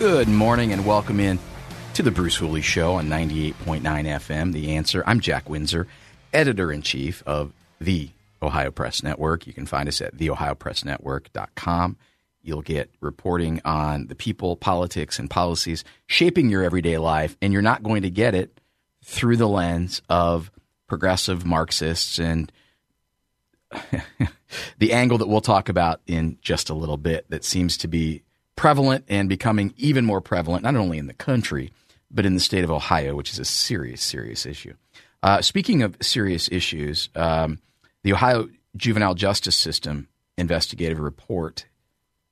Good morning and welcome in to the Bruce Hooley Show on 98.9 FM. The answer. I'm Jack Windsor, editor in chief of the Ohio Press Network. You can find us at theohiopressnetwork.com. You'll get reporting on the people, politics, and policies shaping your everyday life, and you're not going to get it through the lens of progressive Marxists and the angle that we'll talk about in just a little bit that seems to be prevalent and becoming even more prevalent, not only in the country, but in the state of Ohio, which is a serious, serious issue. Uh, speaking of serious issues, um, the Ohio Juvenile Justice System investigative report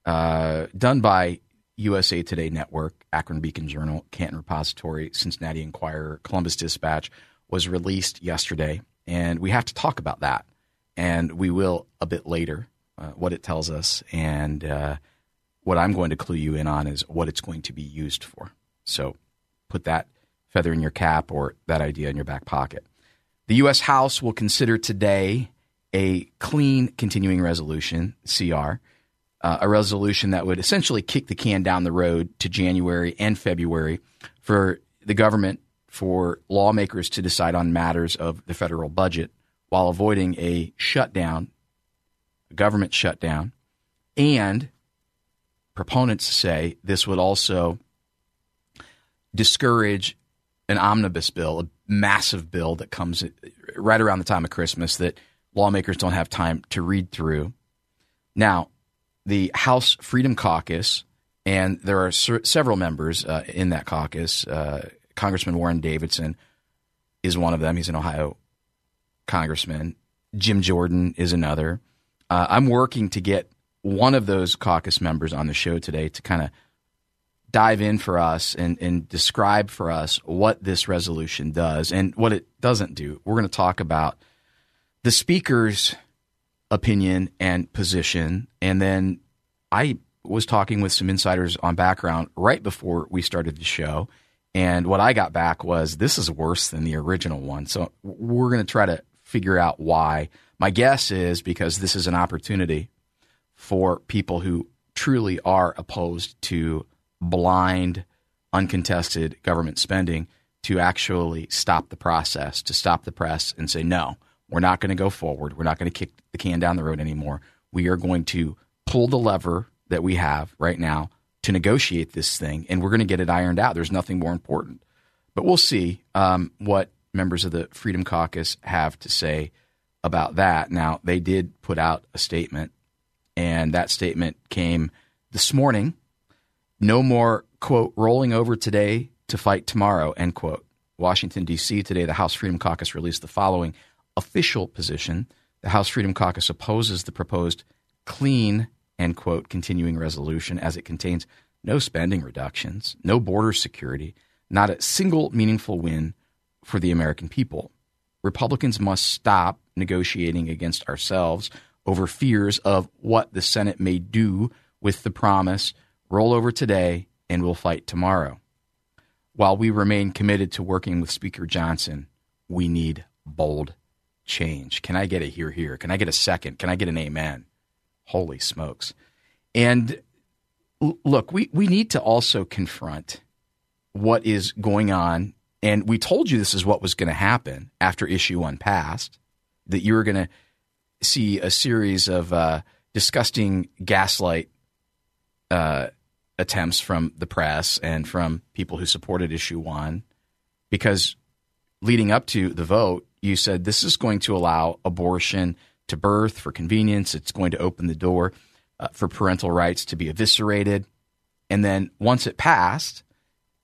uh, done by USA Today Network, Akron Beacon Journal, Canton Repository, Cincinnati Enquirer, Columbus Dispatch was released yesterday, and we have to talk about that, and we will a bit later. Uh, what it tells us and uh, what I'm going to clue you in on is what it's going to be used for. So put that feather in your cap or that idea in your back pocket. The U.S. House will consider today a clean continuing resolution, CR, uh, a resolution that would essentially kick the can down the road to January and February for the government, for lawmakers to decide on matters of the federal budget while avoiding a shutdown, a government shutdown, and proponents say this would also discourage an omnibus bill, a massive bill that comes right around the time of Christmas that lawmakers don't have time to read through. Now, the House Freedom Caucus, and there are ser- several members uh, in that caucus. Uh, Congressman Warren Davidson is one of them. He's an Ohio congressman. Jim Jordan is another. Uh, I'm working to get one of those caucus members on the show today to kind of dive in for us and, and describe for us what this resolution does and what it doesn't do. We're going to talk about the speaker's opinion and position. And then I was talking with some insiders on background right before we started the show. And what I got back was this is worse than the original one. So we're going to try to figure out why. My guess is because this is an opportunity for people who truly are opposed to blind, uncontested government spending to actually stop the process, to stop the press and say, no, we're not going to go forward. We're not going to kick the can down the road anymore. We are going to pull the lever that we have right now to negotiate this thing, and we're going to get it ironed out. There's nothing more important. But we'll see um, what members of the Freedom Caucus have to say about that. Now, they did put out a statement and that statement came this morning. No more, quote, rolling over today to fight tomorrow, end quote. Washington, D.C. today, the House Freedom Caucus released the following official position. The House Freedom Caucus opposes the proposed clean, end quote, continuing resolution as it contains no spending reductions, no border security, not a single meaningful win for the American people. Republicans must stop negotiating against ourselves over fears of what the Senate may do with the promise roll over today and we'll fight tomorrow. While we remain committed to working with Speaker Johnson, we need bold change. Can I get a here, here? Can I get a second? Can I get an amen? Holy smokes. And look, we, we need to also confront what is going on. And we told you this is what was going to happen after issue one passed, that you were going to see a series of uh, disgusting gaslight uh, attempts from the press and from people who supported issue one, because leading up to the vote, you said this is going to allow abortion to birth for convenience. It's going to open the door uh, for parental rights to be eviscerated. And then once it passed,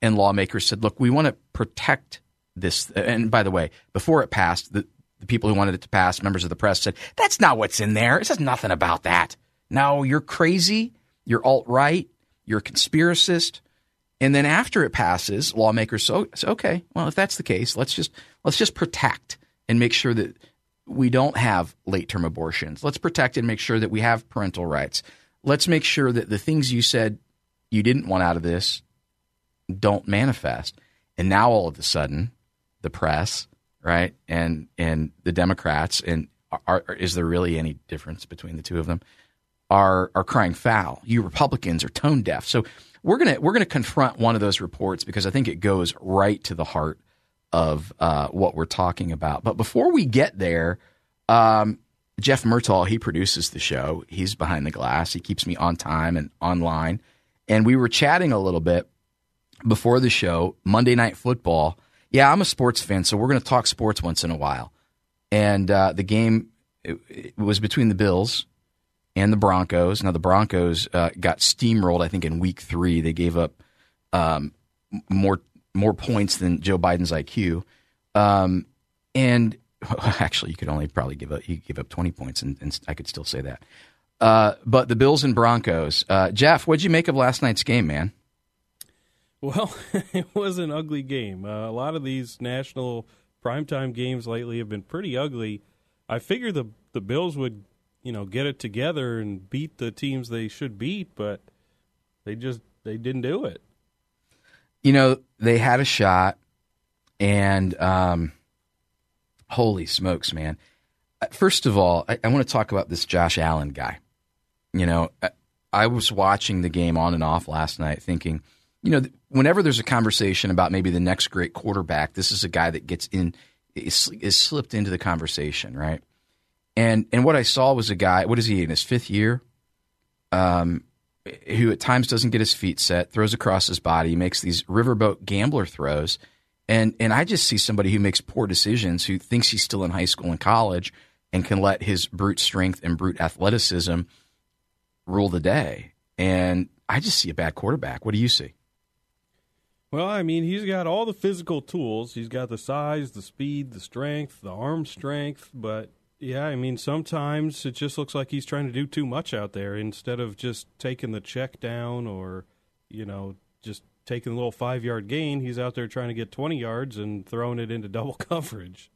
and lawmakers said, look, we want to protect this. And by the way, before it passed, the, the people who wanted it to pass, members of the press said, that's not what's in there. It says nothing about that. No, you're crazy. You're alt right. You're a conspiracist. And then after it passes, lawmakers oh, say, okay, well, if that's the case, let's just let's just protect and make sure that we don't have late term abortions. Let's protect and make sure that we have parental rights. Let's make sure that the things you said you didn't want out of this don't manifest. And now all of a sudden, the press, right, and and the Democrats, and are, are, is there really any difference between the two of them? Are are crying foul. You Republicans are tone deaf. So we're gonna we're gonna confront one of those reports because I think it goes right to the heart of uh, what we're talking about. But before we get there, um, Jeff Murtaugh he produces the show. He's behind the glass. He keeps me on time and online. And we were chatting a little bit before the show, Monday Night Football. Yeah, I'm a sports fan, so we're going to talk sports once in a while. And uh, the game it, it was between the Bills and the Broncos. Now the Broncos uh, got steamrolled. I think in Week Three they gave up um, more more points than Joe Biden's IQ. Um, and actually, you could only probably give up you give up 20 points, and, and I could still say that. Uh, but the Bills and Broncos. Uh, Jeff, what'd you make of last night's game, man? Well, it was an ugly game. Uh, a lot of these national primetime games lately have been pretty ugly. I figured the the Bills would, you know, get it together and beat the teams they should beat, but they just they didn't do it. You know, they had a shot, and um, holy smokes, man! Uh, first of all, I, I want to talk about this Josh Allen guy. You know, I, I was watching the game on and off last night, thinking you know, whenever there's a conversation about maybe the next great quarterback, this is a guy that gets in is, is slipped into the conversation, right? And and what I saw was a guy. What is he in his fifth year? Um, who at times doesn't get his feet set, throws across his body, makes these riverboat gambler throws, and and I just see somebody who makes poor decisions, who thinks he's still in high school and college, and can let his brute strength and brute athleticism rule the day. And I just see a bad quarterback. What do you see? Well, I mean, he's got all the physical tools. He's got the size, the speed, the strength, the arm strength. But yeah, I mean, sometimes it just looks like he's trying to do too much out there instead of just taking the check down or, you know, just taking a little five yard gain. He's out there trying to get 20 yards and throwing it into double coverage.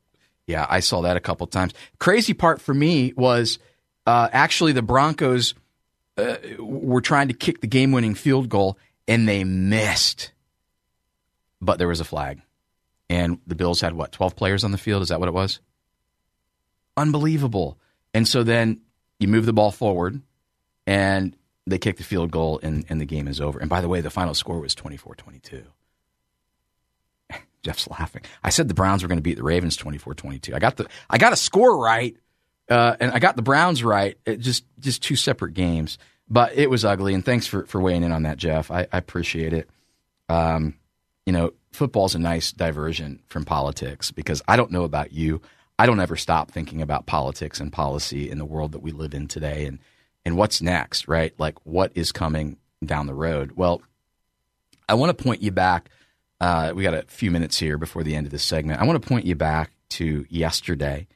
Yeah, I saw that a couple times. Crazy part for me was uh, actually the Broncos uh, were trying to kick the game winning field goal and they missed but there was a flag. And the Bills had what, 12 players on the field? Is that what it was? Unbelievable. And so then you move the ball forward and they kick the field goal and, and the game is over. And by the way, the final score was 24 22. Jeff's laughing. I said the Browns were going to beat the Ravens 24 22. I got the I got a score right, uh, and I got the Browns right. It just just two separate games, but it was ugly. And thanks for, for weighing in on that, Jeff. I, I appreciate it. Um, you know, football's a nice diversion from politics because I don't know about you. I don't ever stop thinking about politics and policy in the world that we live in today and, and what's next, right? Like what is coming down the road? Well, I want to point you back. Uh, we got a few minutes here before the end of this segment. I want to point you back to yesterday.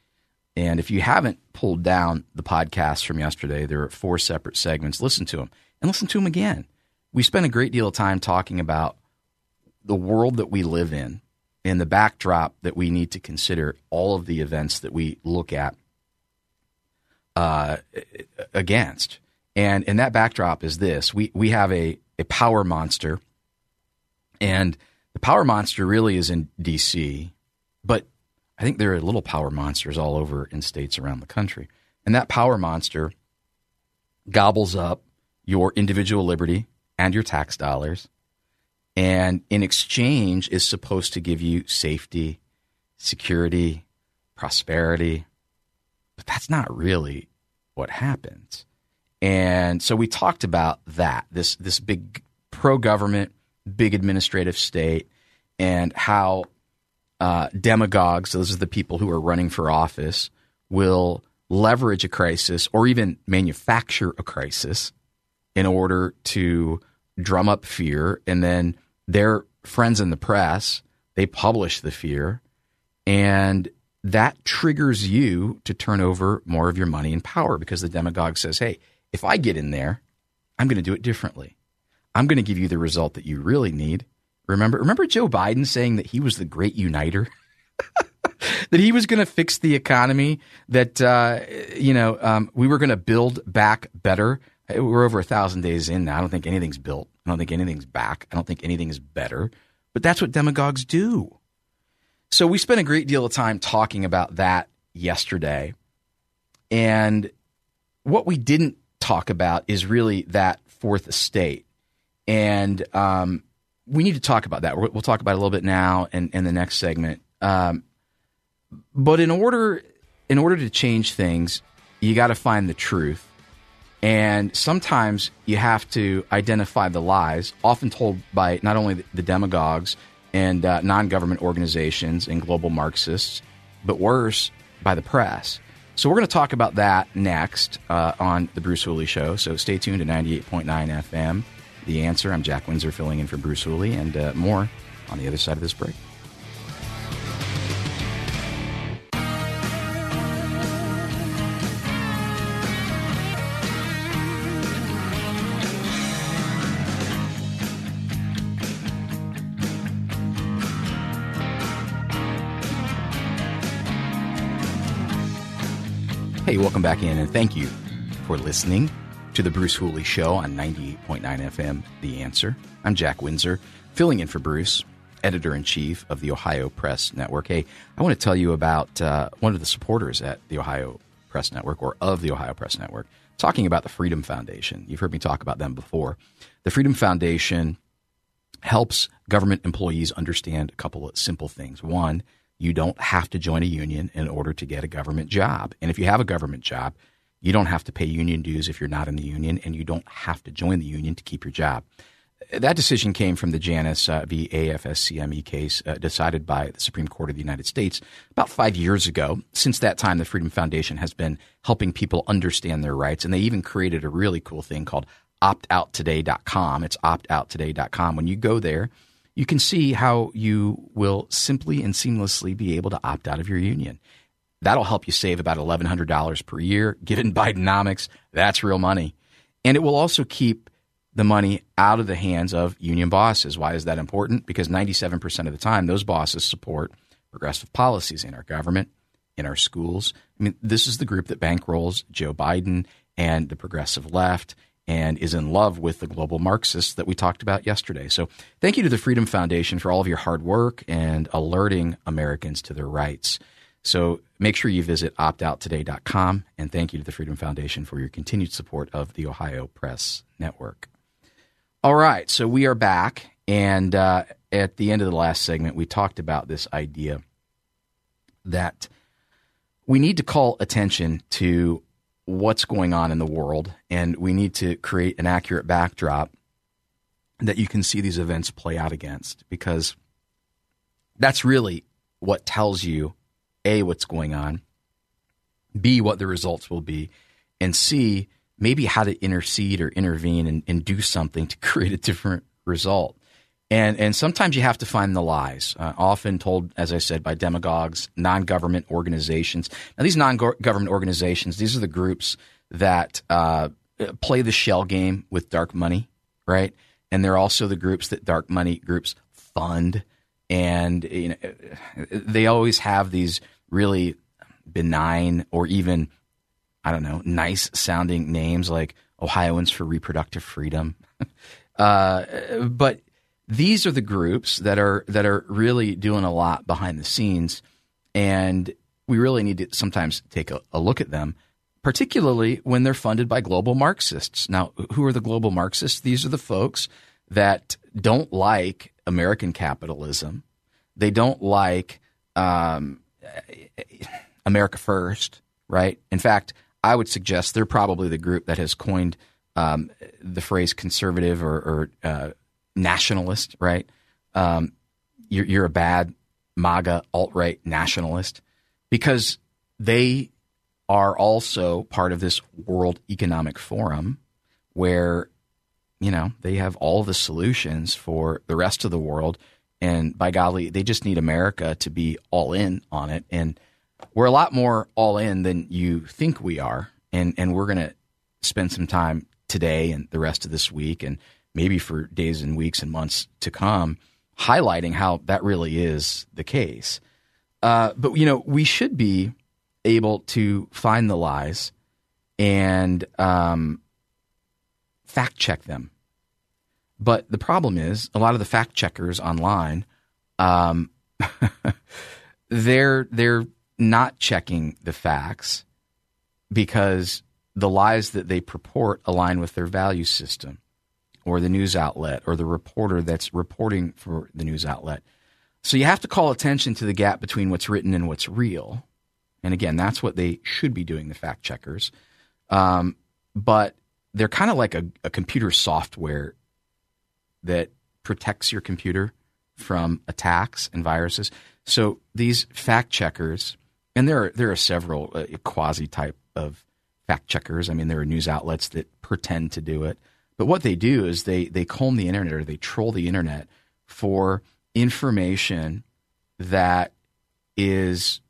And if you haven't pulled down the podcast from yesterday, there are four separate segments. Listen to them and listen to them again. We spent a great deal of time talking about the world that we live in and the backdrop that we need to consider all of the events that we look at uh, against. And and that backdrop is this: we we have a a power monster, and the power monster really is in D.C., but I think there are little power monsters all over in states around the country, and that power monster gobbles up your individual liberty and your tax dollars and in exchange is supposed to give you safety, security, prosperity. But that's not really what happens. And so we talked about that this this big pro government, big administrative state, and how uh, demagogues, those are the people who are running for office, will leverage a crisis or even manufacture a crisis in order to drum up fear. And then their friends in the press, they publish the fear. And that triggers you to turn over more of your money and power because the demagogue says, hey, if I get in there, I'm going to do it differently. I'm going to give you the result that you really need. Remember, remember Joe Biden saying that he was the great uniter? that he was going to fix the economy, that, uh, you know, um, we were going to build back better. We're over a thousand days in now. I don't think anything's built. I don't think anything's back. I don't think anything's better. But that's what demagogues do. So we spent a great deal of time talking about that yesterday. And what we didn't talk about is really that fourth estate. And um, we need to talk about that. We'll talk about it a little bit now and in, the next segment. Um, but in order in order to change things, you got to find the truth. And sometimes you have to identify the lies, often told by not only the demagogues and uh, non government organizations and global Marxists, but worse, by the press. So we're going to talk about that next uh, on The Bruce Hooley Show. So stay tuned to 98.9 FM. The Answer. I'm Jack Windsor filling in for Bruce Hooley and uh, more on the other side of this break. Hey, welcome back in, and thank you for listening to the Bruce Hooley Show on 98.9 FM, The Answer. I'm Jack Windsor, filling in for Bruce, editor in chief of the Ohio Press Network. Hey, I want to tell you about uh, one of the supporters at the Ohio Press Network, or of the Ohio Press Network, talking about the Freedom Foundation. You've heard me talk about them before. The Freedom Foundation helps government employees understand a couple of simple things. One, you don't have to join a union in order to get a government job. And if you have a government job, you don't have to pay union dues if you're not in the union, and you don't have to join the union to keep your job. That decision came from the Janus uh, v. AFSCME case uh, decided by the Supreme Court of the United States about five years ago. Since that time, the Freedom Foundation has been helping people understand their rights, and they even created a really cool thing called optouttoday.com. It's optouttoday.com. When you go there, you can see how you will simply and seamlessly be able to opt out of your union. That'll help you save about $1,100 per year. Given Bidenomics, that's real money. And it will also keep the money out of the hands of union bosses. Why is that important? Because 97% of the time, those bosses support progressive policies in our government, in our schools. I mean, this is the group that bankrolls Joe Biden and the progressive left and is in love with the global Marxists that we talked about yesterday. So, thank you to the Freedom Foundation for all of your hard work and alerting Americans to their rights. So, make sure you visit optouttoday.com and thank you to the Freedom Foundation for your continued support of the Ohio Press Network. All right, so we are back. And uh, at the end of the last segment, we talked about this idea that we need to call attention to what's going on in the world, and we need to create an accurate backdrop that you can see these events play out against because that's really what tells you A, what's going on, B, what the results will be, and C, maybe how to intercede or intervene and, and do something to create a different result. And, and sometimes you have to find the lies, uh, often told, as I said, by demagogues, non government organizations. Now, these non government organizations, these are the groups that uh, play the shell game with dark money, right? And they're also the groups that dark money groups fund. And you know, they always have these really benign or even, I don't know, nice sounding names like Ohioans for Reproductive Freedom. uh, but these are the groups that are that are really doing a lot behind the scenes, and we really need to sometimes take a, a look at them, particularly when they're funded by global Marxists. Now, who are the global Marxists? These are the folks that don't like American capitalism. They don't like um, America first, right? In fact, I would suggest they're probably the group that has coined um, the phrase conservative or, or uh, nationalist, right? Um, you're, you're a bad MAGA alt right nationalist because they are also part of this World Economic Forum where, you know, they have all the solutions for the rest of the world. And by golly, they just need America to be all in on it. And we're a lot more all in than you think we are. And, and we're going to spend some time today and the rest of this week and maybe for days and weeks and months to come highlighting how that really is the case. Uh, but, you know, we should be able to find the lies and um, fact check them. But the problem is, a lot of the fact checkers online, um, they're they're not checking the facts because the lies that they purport align with their value system or the news outlet or the reporter that's reporting for the news outlet. So you have to call attention to the gap between what's written and what's real. And again, that's what they should be doing, the fact checkers. Um, but they're kind of like a, a computer software that protects your computer from attacks and viruses. So these fact checkers, and there are there are several uh, quasi type of fact checkers. I mean, there are news outlets that pretend to do it, but what they do is they they comb the internet or they troll the internet for information that is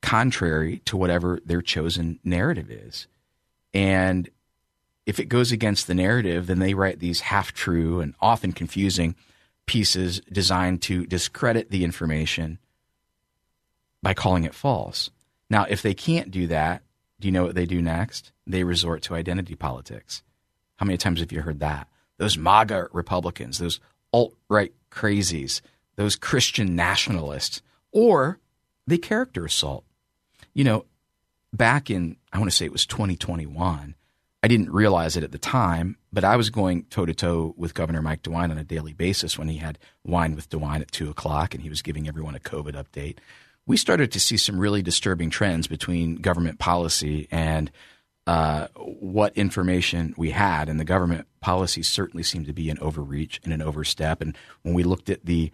contrary to whatever their chosen narrative is. And if it goes against the narrative, then they write these half true and often confusing pieces designed to discredit the information by calling it false. Now, if they can't do that, do you know what they do next? They resort to identity politics. How many times have you heard that? Those MAGA Republicans, those alt right crazies, those Christian nationalists, or they character assault. You know, back in, I want to say it was 2021, I didn't realize it at the time, but I was going toe to toe with Governor Mike DeWine on a daily basis when he had Wine with DeWine at two o'clock and he was giving everyone a COVID update we started to see some really disturbing trends between government policy and uh, what information we had. And the government policy certainly seemed to be an overreach and an overstep. And when we looked at the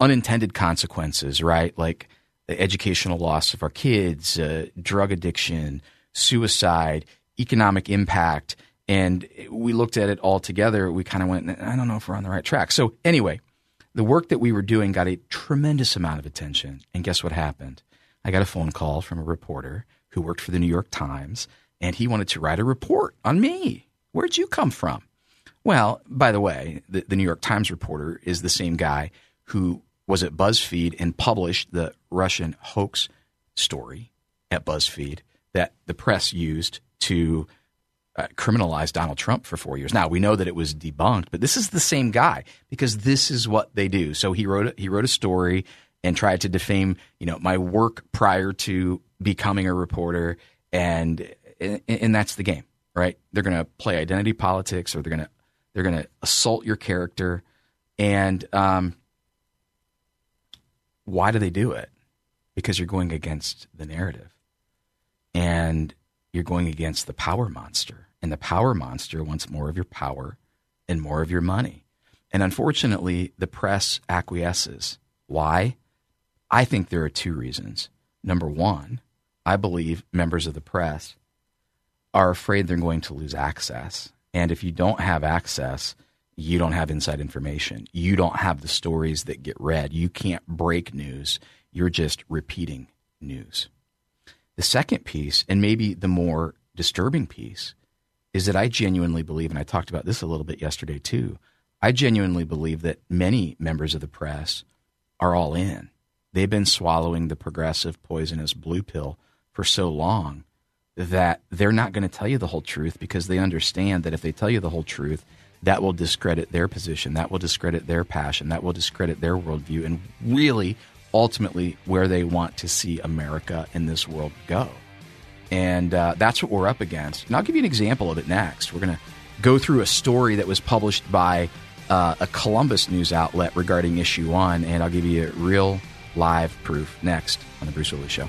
unintended consequences, right, like the educational loss of our kids, uh, drug addiction, suicide, economic impact, and we looked at it all together, we kind of went, I don't know if we're on the right track. So, anyway, the work that we were doing got a tremendous amount of attention. And guess what happened? I got a phone call from a reporter who worked for the New York Times, and he wanted to write a report on me. Where'd you come from? Well, by the way, the, the New York Times reporter is the same guy who was at BuzzFeed and published the Russian hoax story at BuzzFeed that the press used to uh, criminalized Donald Trump for four years. Now we know that it was debunked, but this is the same guy because this is what they do. So he wrote a, he wrote a story and tried to defame you know my work prior to becoming a reporter, and and, and that's the game, right? They're going to play identity politics, or they're going to they're going to assault your character, and um, why do they do it? Because you're going against the narrative, and you're going against the power monster and the power monster wants more of your power and more of your money. And unfortunately, the press acquiesces. Why? I think there are two reasons. Number one, I believe members of the press are afraid they're going to lose access. And if you don't have access, you don't have inside information. You don't have the stories that get read. You can't break news. You're just repeating news. The second piece, and maybe the more disturbing piece, is that I genuinely believe, and I talked about this a little bit yesterday too, I genuinely believe that many members of the press are all in. They've been swallowing the progressive poisonous blue pill for so long that they're not going to tell you the whole truth because they understand that if they tell you the whole truth, that will discredit their position, that will discredit their passion, that will discredit their worldview, and really, ultimately, where they want to see America in this world go. And uh, that's what we're up against. And I'll give you an example of it next. We're going to go through a story that was published by uh, a Columbus news outlet regarding issue one, and I'll give you real live proof next on The Bruce Hooley Show.